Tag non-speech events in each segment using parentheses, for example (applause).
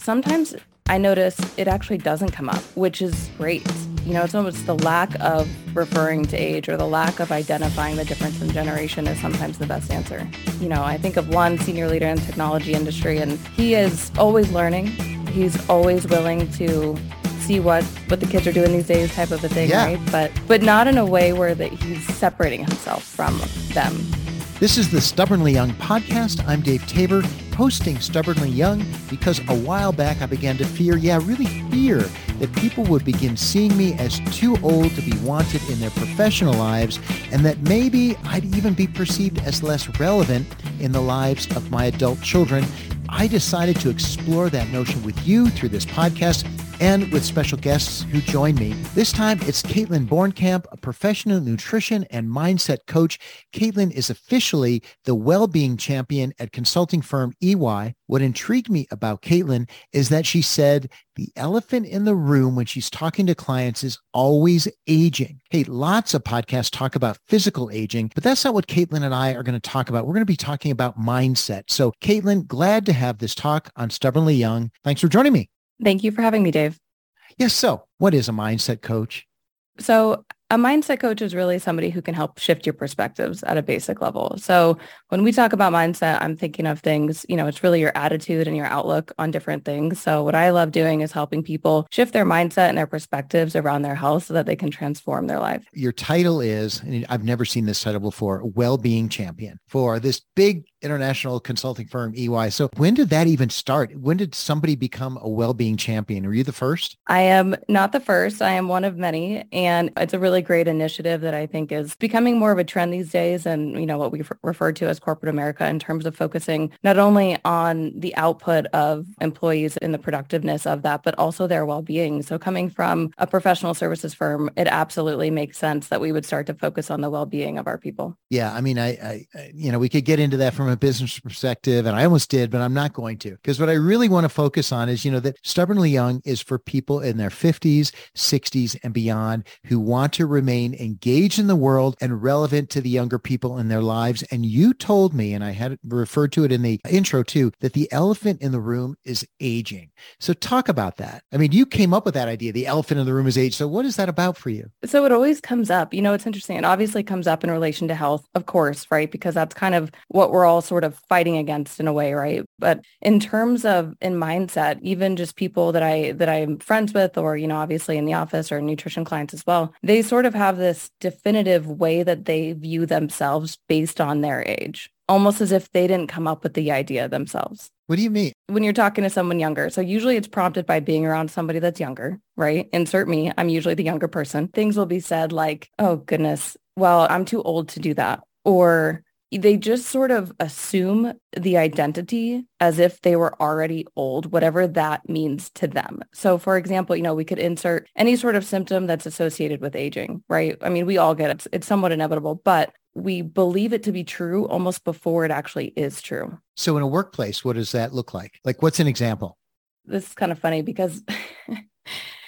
sometimes I notice it actually doesn't come up, which is great. You know, it's almost the lack of referring to age or the lack of identifying the difference in generation is sometimes the best answer. You know, I think of one senior leader in the technology industry and he is always learning. He's always willing to see what what the kids are doing these days type of a thing, Yeah. right? But but not in a way where that he's separating himself from them. This is the Stubbornly Young podcast. I'm Dave Tabor, hosting Stubbornly Young because a while back I began to fear, yeah, really fear, that people would begin seeing me as too old to be wanted in their professional lives and that maybe I'd even be perceived as less relevant in the lives of my adult children. I decided to explore that notion with you through this podcast and with special guests who join me. This time it's Kaitlyn Borncamp, a professional nutrition and mindset coach. Kaitlyn is officially the well-being champion at consulting firm EY. What intrigued me about Kaitlyn is that she said the elephant in the room when she's talking to clients is always aging. Hey, lots of podcasts talk about physical aging, but that's not what Kaitlyn and I are going to talk about. We're going to be talking about mindset. So Kaitlyn, glad to have this talk on Stubbornly Young. Thanks for joining me. Thank you for having me, Dave. Yes. So what is a mindset coach? So a mindset coach is really somebody who can help shift your perspectives at a basic level. So when we talk about mindset, I'm thinking of things, you know, it's really your attitude and your outlook on different things. So what I love doing is helping people shift their mindset and their perspectives around their health so that they can transform their life. Your title is, and I've never seen this title before, well-being champion for this big international consulting firm, EY. So when did that even start? When did somebody become a well-being champion? Were you the first? I am not the first. I am one of many. And it's a really great initiative that I think is becoming more of a trend these days and, you know, what we refer to as corporate America in terms of focusing not only on the output of employees and the productiveness of that, but also their well-being. So coming from a professional services firm, it absolutely makes sense that we would start to focus on the well-being of our people. Yeah. I mean, I, I, I- you know, we could get into that from a business perspective and I almost did, but I'm not going to because what I really want to focus on is, you know, that stubbornly young is for people in their 50s, 60s and beyond who want to remain engaged in the world and relevant to the younger people in their lives. And you told me, and I had referred to it in the intro too, that the elephant in the room is aging. So talk about that. I mean, you came up with that idea. The elephant in the room is age. So what is that about for you? So it always comes up, you know, it's interesting. It obviously comes up in relation to health, of course, right? Because that's kind of what we're all sort of fighting against in a way, right? But in terms of in mindset, even just people that I that I'm friends with or, you know, obviously in the office or nutrition clients as well, they sort of have this definitive way that they view themselves based on their age, almost as if they didn't come up with the idea themselves What do you mean? when you're talking to someone younger. So usually it's prompted by being around somebody that's younger, right? Insert me. I'm usually the younger person. Things will be said like, oh goodness, well, I'm too old to do that. Or they just sort of assume the identity as if they were already old, whatever that means to them. So for example, you know, we could insert any sort of symptom that's associated with aging, right? I mean, we all get it. It's, it's somewhat inevitable, but we believe it to be true almost before it actually is true. So in a workplace, what does that look like? Like what's an example? this is kind of funny because (laughs)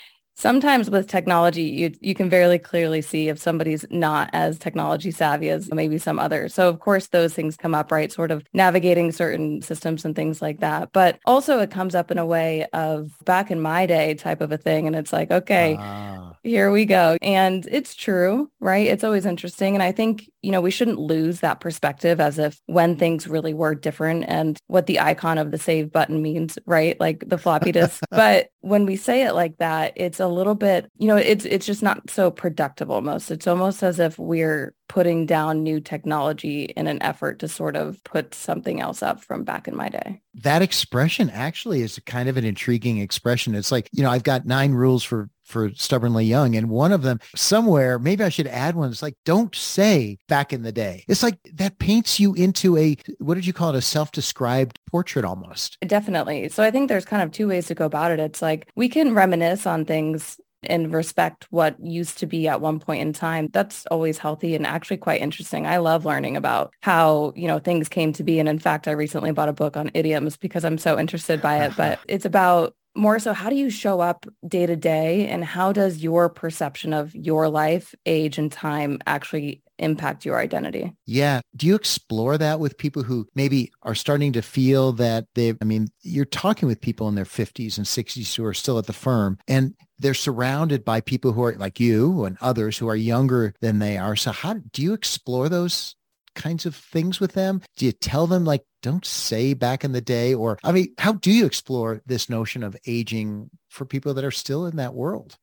sometimes with technology, you you can very clearly see if somebody's not as technology savvy as maybe some others. So of course those things come up, right? Sort of navigating certain systems and things like that. But also it comes up in a way of back in my day type of a thing. And it's like, okay, Ah. Here we go. And it's true, right? It's always interesting. And I think, you know, we shouldn't lose that perspective as if when things really were different and what the icon of the save button means, right? Like the floppy disk. (laughs) but when we say it like that, it's a little bit, you know, it's it's just not so productive almost. It's almost as if we're putting down new technology in an effort to sort of put something else up from back in my day. that expression actually is kind of an intriguing expression. It's like, you know, I've got nine rules for for stubbornly young and one of them somewhere maybe I should add one it's like don't say back in the day it's like that paints you into a what did you call it a self-described portrait almost Definitely. So I think there's kind of two ways to go about it. It's like we can reminisce on things and respect what used to be at one point in time. That's always healthy and actually quite interesting. I love learning about how, you know, things came to be. And in fact, I recently bought a book on idioms because I'm so interested by it, (laughs) but it's about more so how do you show up day to day and how does your perception of your life, age and time actually impact your identity? Yeah. Do you explore that with people who maybe are starting to feel that they, I mean, you're talking with people in their 50s and 60s who are still at the firm and they're surrounded by people who are like you and others who are younger than they are. So how do you explore those kinds of things with them? Do you tell them like, don't say back in the day? Or, I mean, how do you explore this notion of aging for people that are still in that world?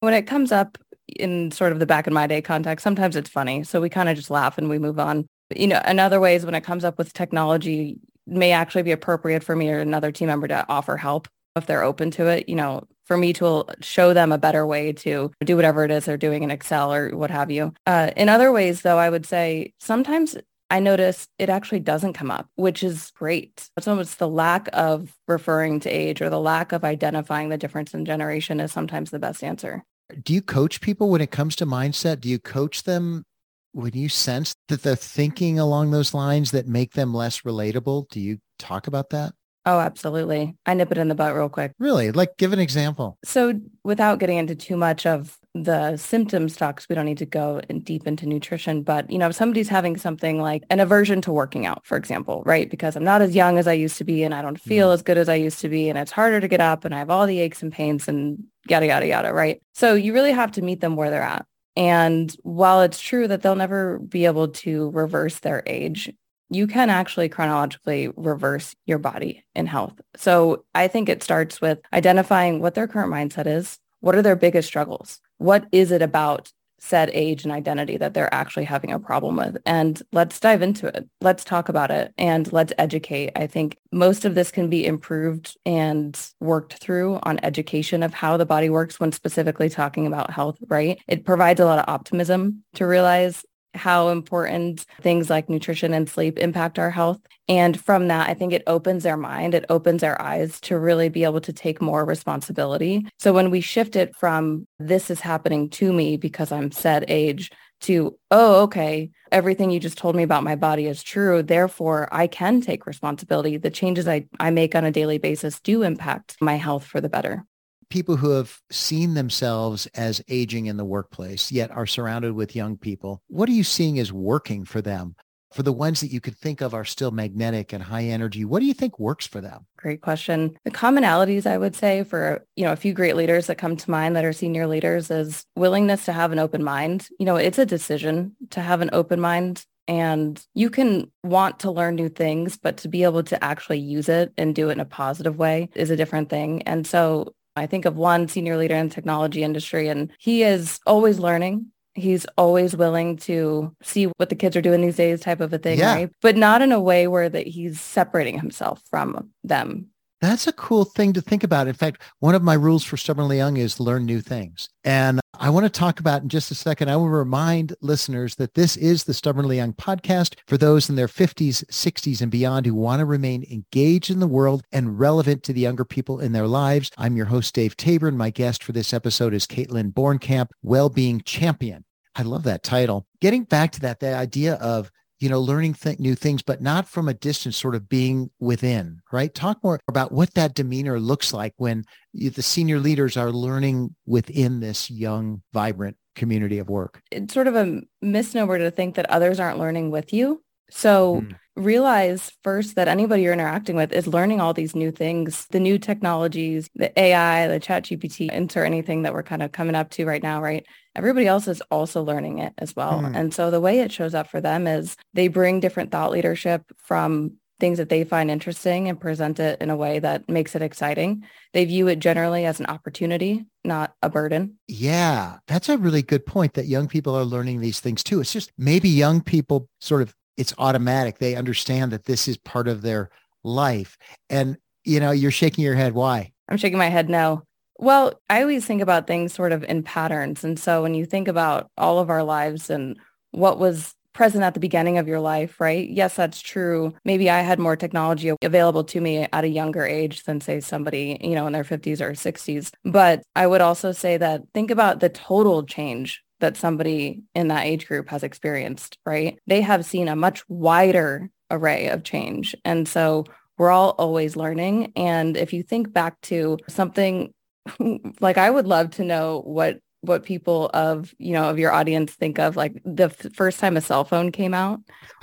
When it comes up in sort of the back in my day context, sometimes it's funny. So we kind of just laugh and we move on. You know, in other ways, when it comes up with technology, may actually be appropriate for me or another team member to offer help if they're open to it. You know, for me to show them a better way to do whatever it is they're doing in Excel or what have you. Uh, in other ways, though, I would say sometimes I notice it actually doesn't come up, which is great. So it's the lack of referring to age or the lack of identifying the difference in generation is sometimes the best answer. Do you coach people when it comes to mindset? Do you coach them when you sense that they're thinking along those lines that make them less relatable? Do you talk about that? Oh, absolutely. I nip it in the butt real quick. Really? Like give an example. So without getting into too much of the symptoms talks, we don't need to go in deep into nutrition, but you know, if somebody's having something like an aversion to working out, for example, right? Because I'm not as young as I used to be and I don't feel mm. as good as I used to be and it's harder to get up and I have all the aches and pains and yada, yada, yada, right? So you really have to meet them where they're at. And while it's true that they'll never be able to reverse their age, you can actually chronologically reverse your body in health. So I think it starts with identifying what their current mindset is. What are their biggest struggles? What is it about said age and identity that they're actually having a problem with. And let's dive into it. Let's talk about it and let's educate. I think most of this can be improved and worked through on education of how the body works when specifically talking about health, right? It provides a lot of optimism to realize how important things like nutrition and sleep impact our health. And from that, I think it opens their mind, it opens their eyes to really be able to take more responsibility. So when we shift it from this is happening to me because I'm said age to, oh, okay, everything you just told me about my body is true. Therefore, I can take responsibility. The changes I, I make on a daily basis do impact my health for the better people who have seen themselves as aging in the workplace, yet are surrounded with young people, what are you seeing as working for them? For the ones that you could think of are still magnetic and high energy, what do you think works for them? Great question. The commonalities I would say for, you know, a few great leaders that come to mind that are senior leaders is willingness to have an open mind. You know, it's a decision to have an open mind and you can want to learn new things, but to be able to actually use it and do it in a positive way is a different thing. And so I think of one senior leader in the technology industry and he is always learning. He's always willing to see what the kids are doing these days type of a thing, yeah. right? But not in a way where that he's separating himself from them. That's a cool thing to think about. In fact, one of my rules for Stubbornly Young is learn new things. And I want to talk about in just a second. I will remind listeners that this is the Stubbornly Young podcast for those in their 50s, 60s, and beyond who want to remain engaged in the world and relevant to the younger people in their lives. I'm your host, Dave Tabor, and my guest for this episode is Kaitlyn Borncamp, Wellbeing Champion. I love that title. Getting back to that, the idea of you know, learning th- new things, but not from a distance, sort of being within, right? Talk more about what that demeanor looks like when you, the senior leaders are learning within this young, vibrant community of work. It's sort of a misnomer to think that others aren't learning with you. So mm. Realize first that anybody you're interacting with is learning all these new things, the new technologies, the AI, the ChatGPT, insert anything that we're kind of coming up to right now, right? Everybody else is also learning it as well. Mm. And so the way it shows up for them is they bring different thought leadership from things that they find interesting and present it in a way that makes it exciting. They view it generally as an opportunity, not a burden. Yeah, that's a really good point that young people are learning these things too. It's just maybe young people sort of it's automatic. They understand that this is part of their life. And, you know, you're shaking your head. Why? I'm shaking my head no. Well, I always think about things sort of in patterns. And so when you think about all of our lives and what was present at the beginning of your life, right? Yes, that's true. Maybe I had more technology available to me at a younger age than say somebody, you know, in their 50s or 60s. But I would also say that think about the total change that somebody in that age group has experienced, right? They have seen a much wider array of change. And so we're all always learning. And if you think back to something (laughs) like I would love to know what what people of you know of your audience think of like the f- first time a cell phone came out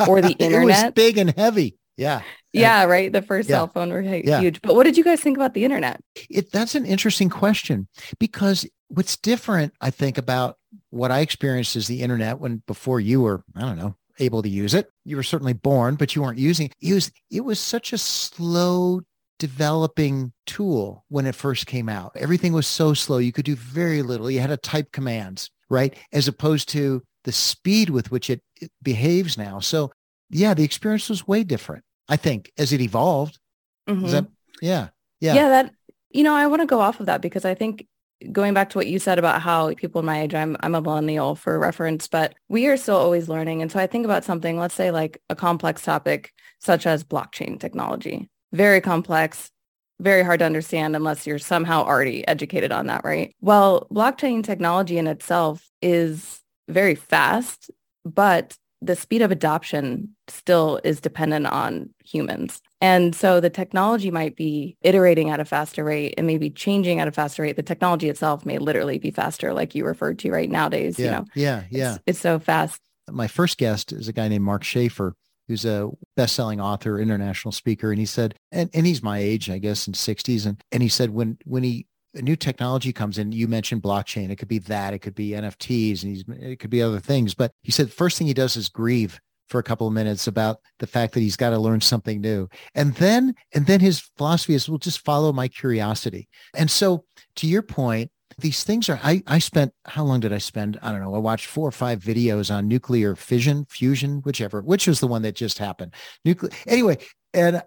or the internet. (laughs) it was big and heavy. Yeah. Yeah, right. The first yeah. cell phone were huge. Yeah. But what did you guys think about the internet? It, that's an interesting question because what's different, I think, about what I experienced is the internet when before you were, I don't know, able to use it. You were certainly born, but you weren't using it. It was, it was such a slow developing tool when it first came out. Everything was so slow. You could do very little. You had to type commands, right? As opposed to the speed with which it, it behaves now. So yeah, the experience was way different, I think, as it evolved. Mm-hmm. That, yeah. Yeah. Yeah. That, you know, I want to go off of that because I think going back to what you said about how people my age, I'm, I'm a millennial for reference, but we are still always learning. And so I think about something, let's say like a complex topic such as blockchain technology very complex, very hard to understand unless you're somehow already educated on that, right? Well, blockchain technology in itself is very fast, but the speed of adoption still is dependent on humans. And so the technology might be iterating at a faster rate and maybe changing at a faster rate. The technology itself may literally be faster, like you referred to right nowadays. Yeah, you know, yeah, yeah. It's, it's so fast. My first guest is a guy named Mark Schaefer, who's a best-selling author, international speaker, and he said, and, and he's my age, I guess, in 60s, and and he said when when he a new technology comes in, you mentioned blockchain. It could be that, it could be NFTs, and he's it could be other things. But he said first thing he does is grieve for a couple of minutes about the fact that he's got to learn something new. And then and then his philosophy is we'll just follow my curiosity. And so to your point, these things are I, I spent how long did i spend i don't know i watched four or five videos on nuclear fission fusion whichever which was the one that just happened nuclear anyway and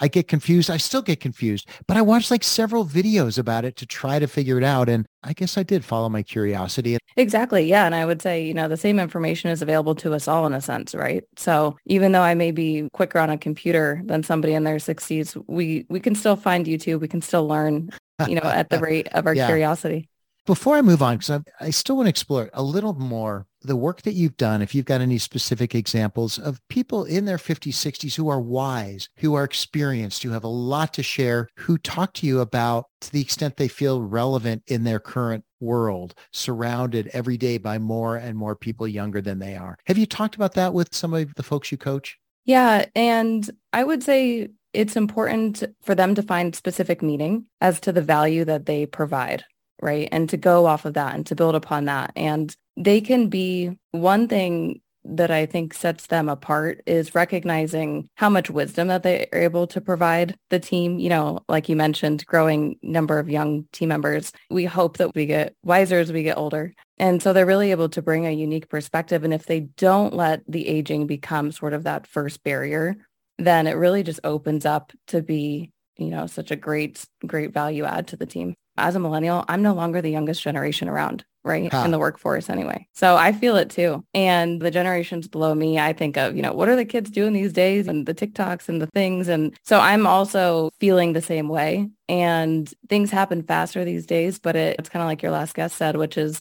i get confused i still get confused but i watched like several videos about it to try to figure it out and i guess i did follow my curiosity exactly yeah and i would say you know the same information is available to us all in a sense right so even though i may be quicker on a computer than somebody in their 60s we we can still find youtube we can still learn you know, at the (laughs) rate of our yeah. curiosity. Before I move on, because I, still want to explore a little more the work that you've done, if you've got any specific examples of people in their 50s, 60s who are wise, who are experienced, who have a lot to share, who talk to you about to the extent they feel relevant in their current world, surrounded every day by more and more people younger than they are. Have you talked about that with some of the folks you coach? Yeah. And I would say it's important for them to find specific meaning as to the value that they provide, right? And to go off of that and to build upon that. And they can be one thing that I think sets them apart is recognizing how much wisdom that they are able to provide the team. You know, like you mentioned, growing number of young team members. We hope that we get wiser as we get older. And so they're really able to bring a unique perspective. And if they don't let the aging become sort of that first barrier, then it really just opens up to be, you know, such a great, great value add to the team. As a millennial, I'm no longer the youngest generation around, right? Huh. In the workforce anyway. So I feel it too. And the generations below me, I think of, you know, what are the kids doing these days and the TikToks and the things. And so I'm also feeling the same way. And things happen faster these days, but it, it's kind of like your last guest said, which is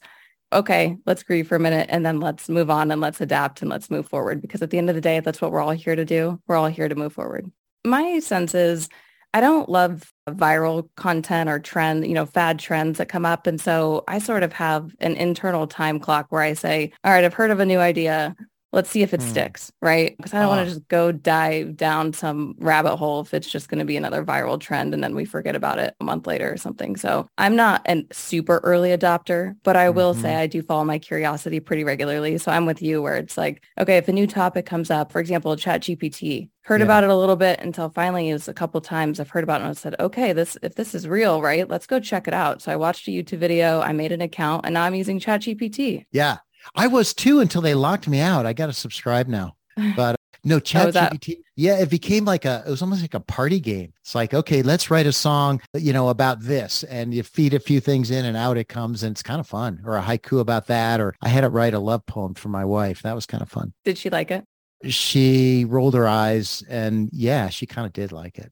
okay, let's grieve for a minute and then let's move on and let's adapt and let's move forward. Because at the end of the day, that's what we're all here to do. We're all here to move forward. My sense is I don't love viral content or trend, you know, fad trends that come up. And so I sort of have an internal time clock where I say, all right, I've heard of a new idea let's see if it mm. sticks, right? Because I don't want to just go dive down some rabbit hole if it's just going to be another viral trend and then we forget about it a month later or something. So I'm not a super early adopter, but I will mm-hmm. say I do follow my curiosity pretty regularly. So I'm with you where it's like, okay, if a new topic comes up, for example, ChatGPT, heard yeah. about it a little bit until finally it was a couple times I've heard about it and I said, okay, this if this is real, right? Let's go check it out. So I watched a YouTube video, I made an account and now I'm using ChatGPT. Yeah. I was too until they locked me out. I got to subscribe now. But uh, no, chat (laughs) oh, GPT. Yeah, it became like a, it was almost like a party game. It's like, okay, let's write a song, you know, about this. And you feed a few things in and out it comes and it's kind of fun. Or a haiku about that. Or I had it write a love poem for my wife. That was kind of fun. Did she like it? She rolled her eyes and yeah, she kind of did like it.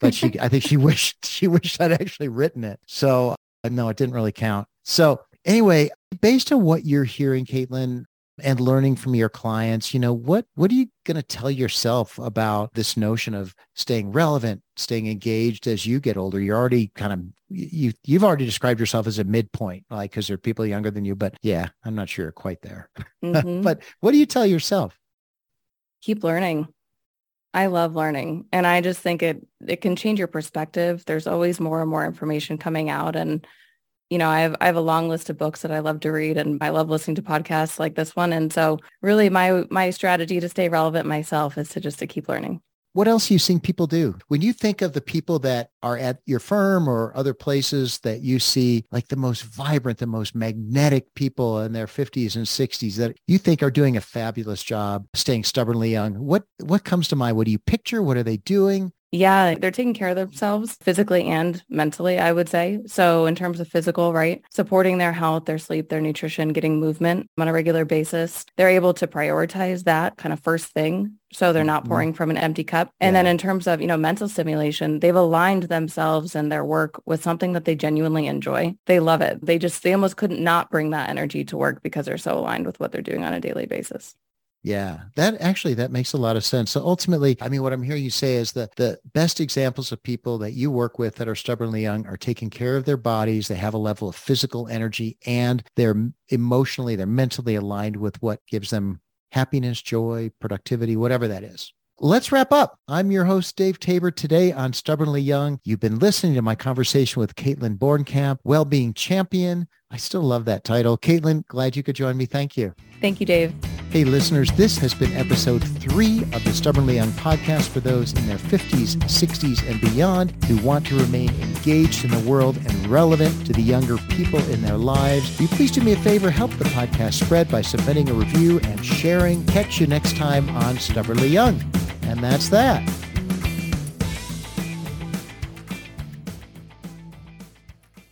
But she, I think she (laughs) wished, she wished I'd actually written it. So uh, no, it didn't really count. So anyway, based on what you're hearing, Kaitlyn, and learning from your clients, you know, what what are you going to tell yourself about this notion of staying relevant, staying engaged as you get older? You're already kind of you you've already described yourself as a midpoint, like because there are people younger than you, but yeah, I'm not sure you're quite there. (laughs) Mm-hmm. but what do you tell yourself? Keep learning. I love learning and I just think it it can change your perspective. There's always more and more information coming out and you know, I have I have a long list of books that I love to read and I love listening to podcasts like this one and so really my my strategy to stay relevant myself is to just to keep learning. What else are you seeing people do? When you think of the people that are at your firm or other places that you see like the most vibrant, the most magnetic people in their 50s and 60s that you think are doing a fabulous job staying stubbornly young, what what comes to mind? What do you picture? What are they doing? Yeah, they're taking care of themselves physically and mentally, I would say. So in terms of physical, right, supporting their health, their sleep, their nutrition, getting movement on a regular basis, they're able to prioritize that kind of first thing. So they're not mm-hmm. pouring from an empty cup. And yeah. then in terms of, you know, mental stimulation, they've aligned themselves and their work with something that they genuinely enjoy. They love it. They just, they almost couldn't not bring that energy to work because they're so aligned with what they're doing on a daily basis. Yeah, that actually that makes a lot of sense. So ultimately, I mean, what I'm hearing you say is that the best examples of people that you work with that are stubbornly young are taking care of their bodies. They have a level of physical energy and they're emotionally, they're mentally aligned with what gives them happiness, joy, productivity, whatever that is. Let's wrap up. I'm your host, Dave Tabor, today on Stubbornly Young. You've been listening to my conversation with Kaitlyn Borncamp, Wellbeing Champion. I still love that title. Kaitlyn, glad you could join me. Thank you. Thank you, Dave. Hey, listeners, this has been episode three of the Stubbornly Young podcast for those in their 50s, 60s, and beyond who want to remain engaged in the world and relevant to the younger people in their lives. Will you please do me a favor? Help the podcast spread by submitting a review and sharing. Catch you next time on Stubbornly Young. And that's that.